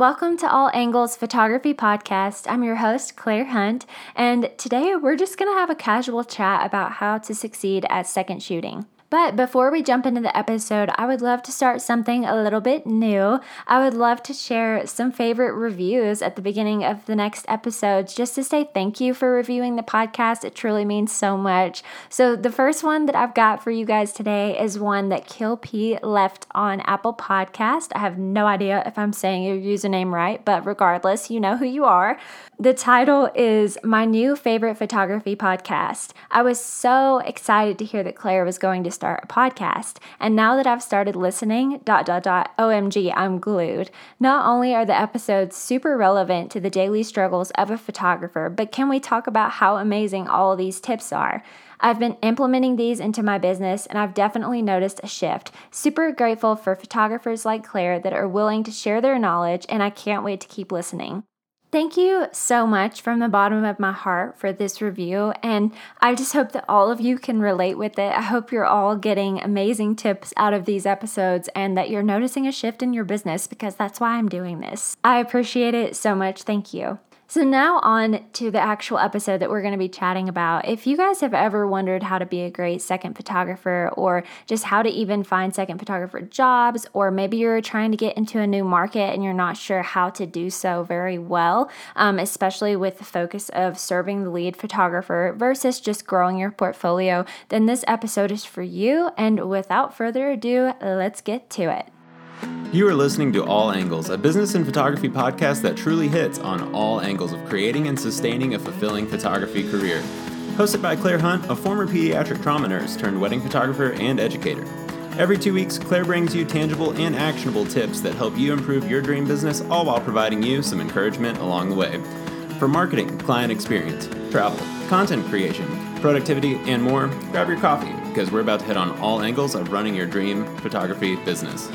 Welcome to All Angles Photography Podcast. I'm your host, Claire Hunt, and today we're just going to have a casual chat about how to succeed at second shooting. But before we jump into the episode, I would love to start something a little bit new. I would love to share some favorite reviews at the beginning of the next episodes just to say thank you for reviewing the podcast. It truly means so much. So, the first one that I've got for you guys today is one that Kill P left on Apple Podcast. I have no idea if I'm saying your username right, but regardless, you know who you are. The title is My New Favorite Photography Podcast. I was so excited to hear that Claire was going to start a podcast. And now that I've started listening, dot, dot, dot, OMG, I'm glued. Not only are the episodes super relevant to the daily struggles of a photographer, but can we talk about how amazing all these tips are? I've been implementing these into my business and I've definitely noticed a shift. Super grateful for photographers like Claire that are willing to share their knowledge, and I can't wait to keep listening. Thank you so much from the bottom of my heart for this review, and I just hope that all of you can relate with it. I hope you're all getting amazing tips out of these episodes and that you're noticing a shift in your business because that's why I'm doing this. I appreciate it so much. Thank you. So, now on to the actual episode that we're going to be chatting about. If you guys have ever wondered how to be a great second photographer or just how to even find second photographer jobs, or maybe you're trying to get into a new market and you're not sure how to do so very well, um, especially with the focus of serving the lead photographer versus just growing your portfolio, then this episode is for you. And without further ado, let's get to it. You are listening to All Angles, a business and photography podcast that truly hits on all angles of creating and sustaining a fulfilling photography career. Hosted by Claire Hunt, a former pediatric trauma nurse turned wedding photographer and educator. Every two weeks, Claire brings you tangible and actionable tips that help you improve your dream business, all while providing you some encouragement along the way. For marketing, client experience, travel, content creation, productivity, and more, grab your coffee because we're about to hit on all angles of running your dream photography business.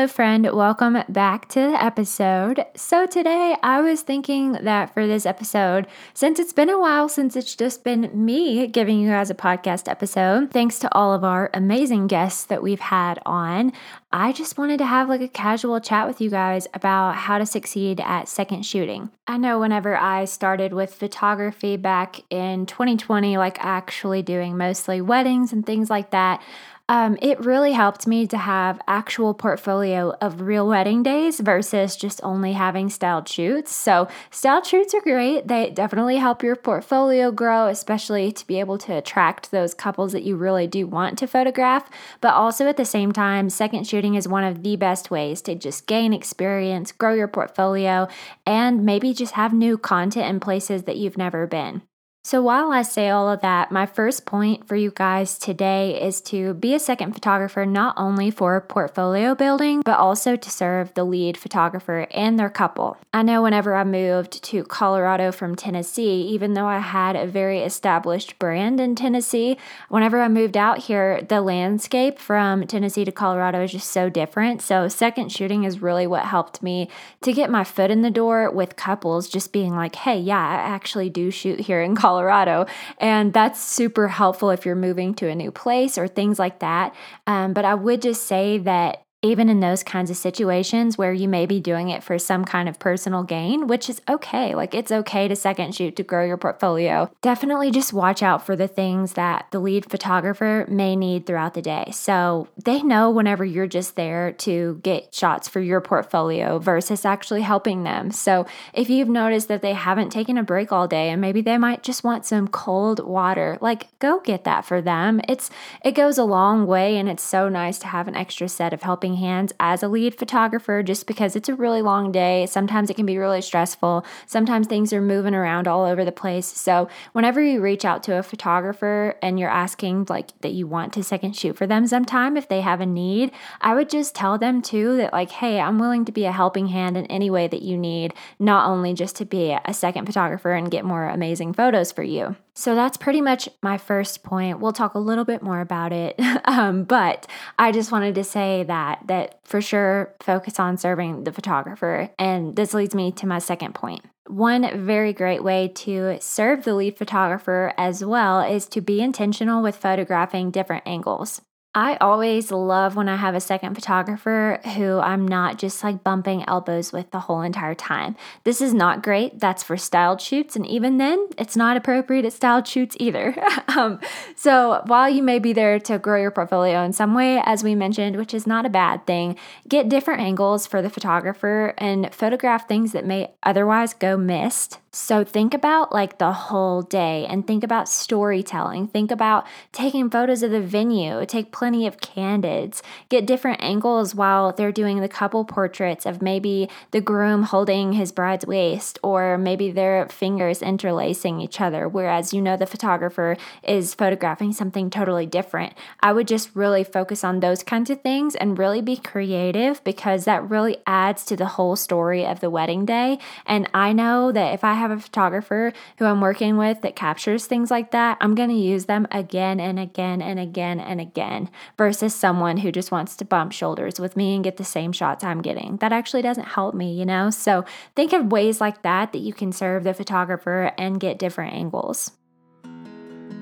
Hello, friend. Welcome back to the episode. So, today I was thinking that for this episode, since it's been a while since it's just been me giving you guys a podcast episode, thanks to all of our amazing guests that we've had on, I just wanted to have like a casual chat with you guys about how to succeed at second shooting. I know whenever I started with photography back in 2020, like actually doing mostly weddings and things like that, um, it really helped me to have actual portfolio of real wedding days versus just only having styled shoots. So styled shoots are great. They definitely help your portfolio grow, especially to be able to attract those couples that you really do want to photograph. But also at the same time, second shooting is one of the best ways to just gain experience, grow your portfolio, and maybe just have new content in places that you've never been. So, while I say all of that, my first point for you guys today is to be a second photographer not only for portfolio building, but also to serve the lead photographer and their couple. I know whenever I moved to Colorado from Tennessee, even though I had a very established brand in Tennessee, whenever I moved out here, the landscape from Tennessee to Colorado is just so different. So, second shooting is really what helped me to get my foot in the door with couples, just being like, hey, yeah, I actually do shoot here in Colorado. Colorado. And that's super helpful if you're moving to a new place or things like that. Um, but I would just say that even in those kinds of situations where you may be doing it for some kind of personal gain, which is okay. Like it's okay to second shoot to grow your portfolio. Definitely just watch out for the things that the lead photographer may need throughout the day. So they know whenever you're just there to get shots for your portfolio versus actually helping them. So if you've noticed that they haven't taken a break all day and maybe they might just want some cold water, like go get that for them. It's it goes a long way and it's so nice to have an extra set of helping helping hands as a lead photographer just because it's a really long day. Sometimes it can be really stressful. Sometimes things are moving around all over the place. So, whenever you reach out to a photographer and you're asking like that you want to second shoot for them sometime if they have a need, I would just tell them too that like, "Hey, I'm willing to be a helping hand in any way that you need, not only just to be a second photographer and get more amazing photos for you." So that's pretty much my first point. We'll talk a little bit more about it, um, but I just wanted to say that that for sure focus on serving the photographer, and this leads me to my second point. One very great way to serve the lead photographer as well is to be intentional with photographing different angles. I always love when I have a second photographer who I'm not just like bumping elbows with the whole entire time. This is not great. That's for styled shoots. And even then, it's not appropriate at styled shoots either. um, so while you may be there to grow your portfolio in some way, as we mentioned, which is not a bad thing, get different angles for the photographer and photograph things that may otherwise go missed so think about like the whole day and think about storytelling. Think about taking photos of the venue, take plenty of candids, get different angles while they're doing the couple portraits of maybe the groom holding his bride's waist or maybe their fingers interlacing each other, whereas you know the photographer is photographing something totally different. I would just really focus on those kinds of things and really be creative because that really adds to the whole story of the wedding day. And I know that if I have a photographer who I'm working with that captures things like that, I'm going to use them again and again and again and again versus someone who just wants to bump shoulders with me and get the same shots I'm getting. That actually doesn't help me, you know? So think of ways like that that you can serve the photographer and get different angles.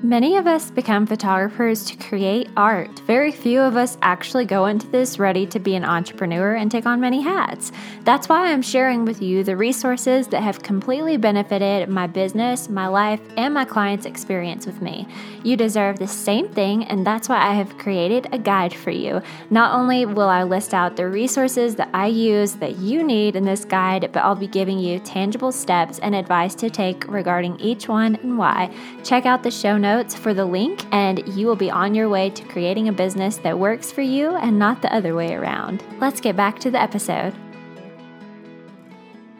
Many of us become photographers to create art. Very few of us actually go into this ready to be an entrepreneur and take on many hats. That's why I'm sharing with you the resources that have completely benefited my business, my life, and my clients' experience with me. You deserve the same thing, and that's why I have created a guide for you. Not only will I list out the resources that I use that you need in this guide, but I'll be giving you tangible steps and advice to take regarding each one and why. Check out the show notes notes for the link, and you will be on your way to creating a business that works for you and not the other way around. Let's get back to the episode.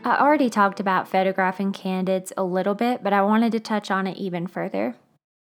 I already talked about photographing candids a little bit, but I wanted to touch on it even further.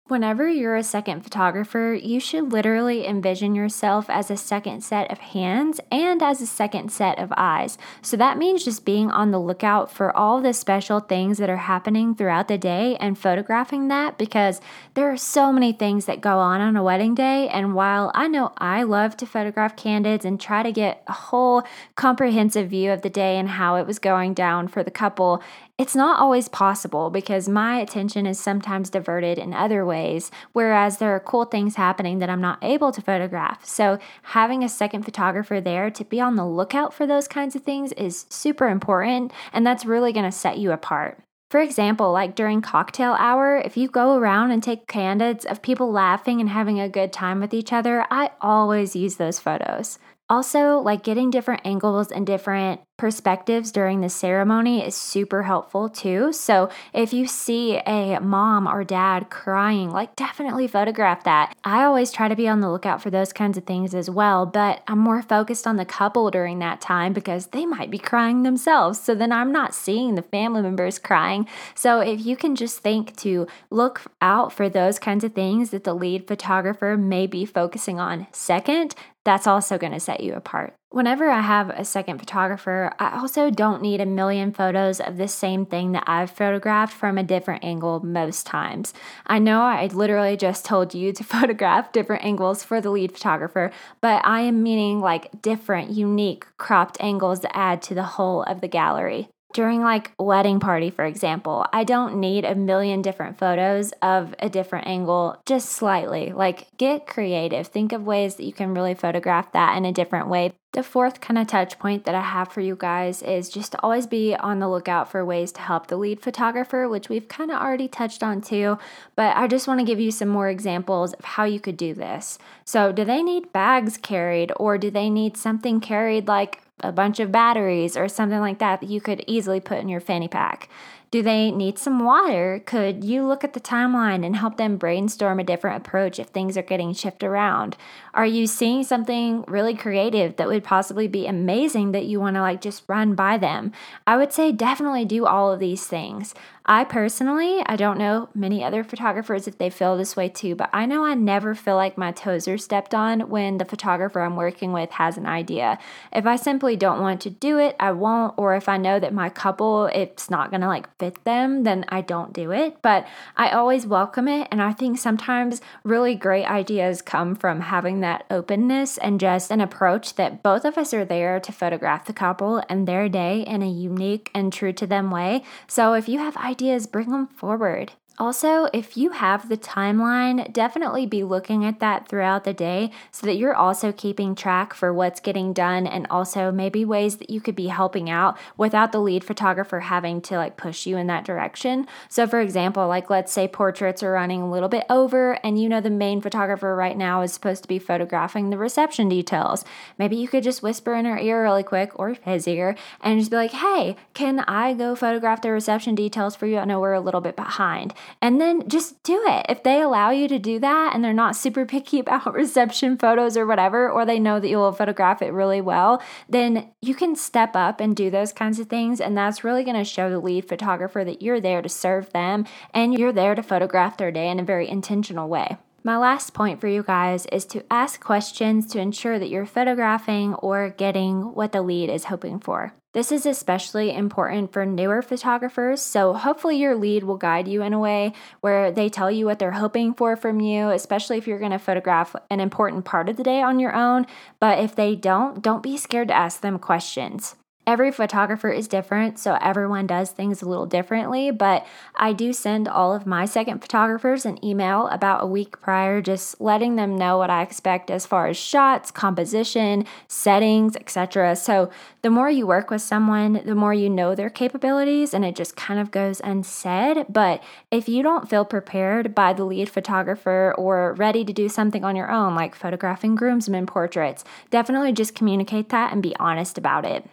Whenever you're a second photographer, you should literally envision yourself as a second set of hands and as a second set of eyes. So that means just being on the lookout for all the special things that are happening throughout the day and photographing that because there are so many things that go on on a wedding day. And while I know I love to photograph candids and try to get a whole comprehensive view of the day and how it was going down for the couple, it's not always possible because my attention is sometimes diverted in other ways, whereas there are cool things happening that I'm not able to photograph. So, having a second photographer there to be on the lookout for those kinds of things is super important, and that's really going to set you apart. For example, like during cocktail hour, if you go around and take candids of people laughing and having a good time with each other, I always use those photos. Also, like getting different angles and different perspectives during the ceremony is super helpful too. So, if you see a mom or dad crying, like definitely photograph that. I always try to be on the lookout for those kinds of things as well, but I'm more focused on the couple during that time because they might be crying themselves. So then I'm not seeing the family members crying. So, if you can just think to look out for those kinds of things that the lead photographer may be focusing on second, that's also going to set you apart. Whenever I have a second photographer, I also don't need a million photos of the same thing that I've photographed from a different angle most times. I know I literally just told you to photograph different angles for the lead photographer, but I am meaning like different, unique, cropped angles that add to the whole of the gallery during like wedding party for example i don't need a million different photos of a different angle just slightly. Like get creative. Think of ways that you can really photograph that in a different way. The fourth kind of touch point that i have for you guys is just to always be on the lookout for ways to help the lead photographer which we've kind of already touched on too but i just want to give you some more examples of how you could do this. So do they need bags carried or do they need something carried like a bunch of batteries or something like that that you could easily put in your fanny pack. Do they need some water? Could you look at the timeline and help them brainstorm a different approach if things are getting shifted around? Are you seeing something really creative that would possibly be amazing that you want to like just run by them? I would say definitely do all of these things. I personally, I don't know many other photographers if they feel this way too, but I know I never feel like my toes are stepped on when the photographer I'm working with has an idea. If I simply don't want to do it, I won't, or if I know that my couple, it's not gonna like fit them, then I don't do it. But I always welcome it, and I think sometimes really great ideas come from having that openness and just an approach that both of us are there to photograph the couple and their day in a unique and true to them way. So if you have ideas, bring them forward. Also, if you have the timeline, definitely be looking at that throughout the day so that you're also keeping track for what's getting done and also maybe ways that you could be helping out without the lead photographer having to like push you in that direction. So, for example, like let's say portraits are running a little bit over and you know the main photographer right now is supposed to be photographing the reception details. Maybe you could just whisper in her ear really quick or his ear and just be like, hey, can I go photograph the reception details for you? I know we're a little bit behind and then just do it. If they allow you to do that and they're not super picky about reception photos or whatever, or they know that you will photograph it really well, then you can step up and do those kinds of things. And that's really going to show the lead photographer that you're there to serve them and you're there to photograph their day in a very intentional way. My last point for you guys is to ask questions to ensure that you're photographing or getting what the lead is hoping for. This is especially important for newer photographers, so hopefully your lead will guide you in a way where they tell you what they're hoping for from you, especially if you're going to photograph an important part of the day on your own. But if they don't, don't be scared to ask them questions every photographer is different, so everyone does things a little differently. But I do send all of my second photographers an email about a week prior, just letting them know what I expect as far as shots, composition, settings, etc. So the more you work with someone, the more you know their capabilities, and it just kind of goes unsaid. But if you don't feel prepared by the lead photographer or ready to do something on your own, like photographing groomsmen portraits, definitely just communicate that and be honest about it.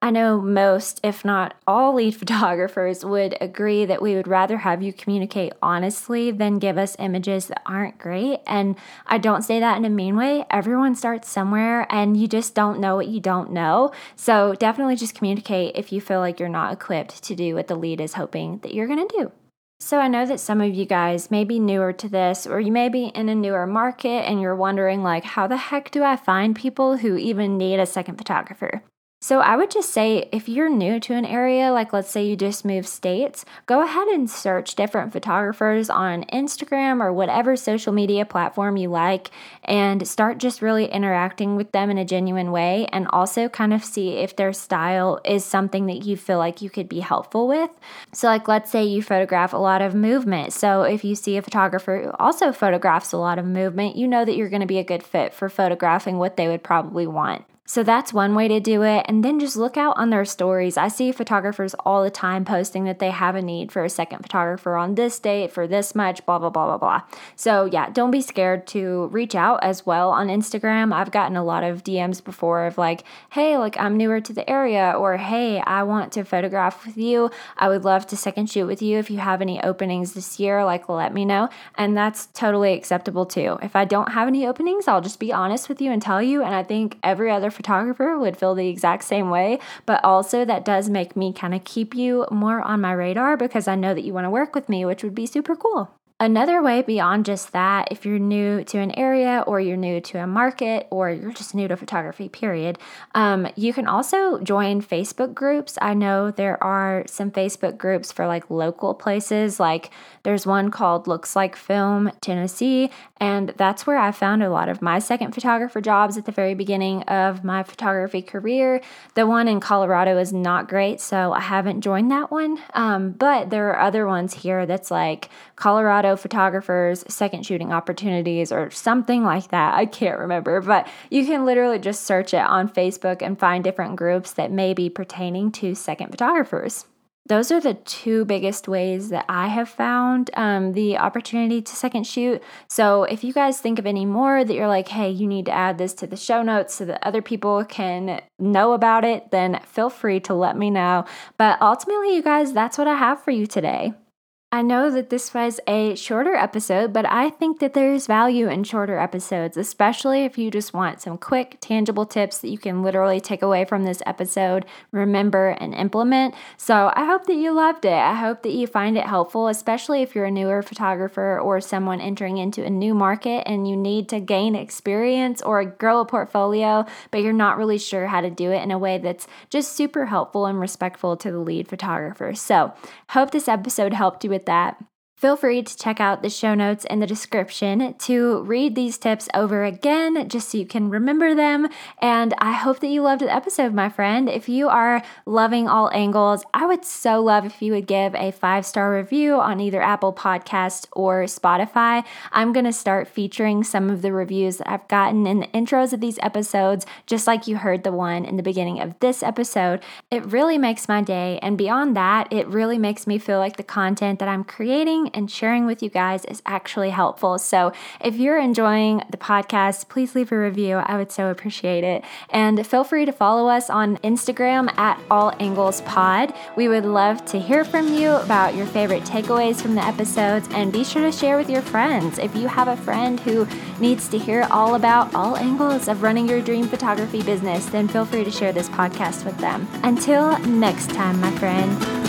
I know most, if not all, lead photographers would agree that we would rather have you communicate honestly than give us images that aren't great. And I don't say that in a mean way. Everyone starts somewhere and you just don't know what you don't know. So definitely just communicate if you feel like you're not equipped to do what the lead is hoping that you're going to do. So, I know that some of you guys may be newer to this, or you may be in a newer market and you're wondering, like, how the heck do I find people who even need a second photographer? So I would just say if you're new to an area, like let's say you just moved states, go ahead and search different photographers on Instagram or whatever social media platform you like and start just really interacting with them in a genuine way and also kind of see if their style is something that you feel like you could be helpful with. So like let's say you photograph a lot of movement. So if you see a photographer who also photographs a lot of movement, you know that you're going to be a good fit for photographing what they would probably want. So that's one way to do it. And then just look out on their stories. I see photographers all the time posting that they have a need for a second photographer on this date for this much, blah, blah, blah, blah, blah. So yeah, don't be scared to reach out as well on Instagram. I've gotten a lot of DMs before of like, hey, like I'm newer to the area, or hey, I want to photograph with you. I would love to second shoot with you if you have any openings this year, like let me know. And that's totally acceptable too. If I don't have any openings, I'll just be honest with you and tell you. And I think every other photographer would feel the exact same way. But also, that does make me kind of keep you more on my radar because I know that you want to work with me, which would be super cool. Another way beyond just that, if you're new to an area or you're new to a market or you're just new to photography, period, um, you can also join Facebook groups. I know there are some Facebook groups for like local places, like there's one called Looks Like Film Tennessee, and that's where I found a lot of my second photographer jobs at the very beginning of my photography career. The one in Colorado is not great, so I haven't joined that one. Um, but there are other ones here that's like Colorado photographers, second shooting opportunities, or something like that. I can't remember, but you can literally just search it on Facebook and find different groups that may be pertaining to second photographers those are the two biggest ways that I have found um, the opportunity to second shoot. So if you guys think of any more that you're like, hey, you need to add this to the show notes so that other people can know about it, then feel free to let me know. But ultimately, you guys, that's what I have for you today. I know that this was a shorter episode, but I think that there's value in shorter episodes, especially if you just want some quick, tangible tips that you can literally take away from this episode, remember, and implement. So I hope that you loved it. I hope that you find it helpful, especially if you're a newer photographer or someone entering into a new market and you need to gain experience or grow a portfolio, but you're not really sure how to do it in a way that's just super helpful and respectful to the lead photographer. So, hope this episode helped you with that. Feel free to check out the show notes in the description to read these tips over again just so you can remember them. And I hope that you loved the episode, my friend. If you are loving all angles, I would so love if you would give a five star review on either Apple Podcast or Spotify. I'm going to start featuring some of the reviews that I've gotten in the intros of these episodes, just like you heard the one in the beginning of this episode. It really makes my day. And beyond that, it really makes me feel like the content that I'm creating and sharing with you guys is actually helpful. So if you're enjoying the podcast, please leave a review. I would so appreciate it. And feel free to follow us on Instagram at All Angles Pod. We would love to hear from you about your favorite takeaways from the episodes and be sure to share with your friends. If you have a friend who needs to hear all about all angles of running your dream photography business, then feel free to share this podcast with them. Until next time, my friend.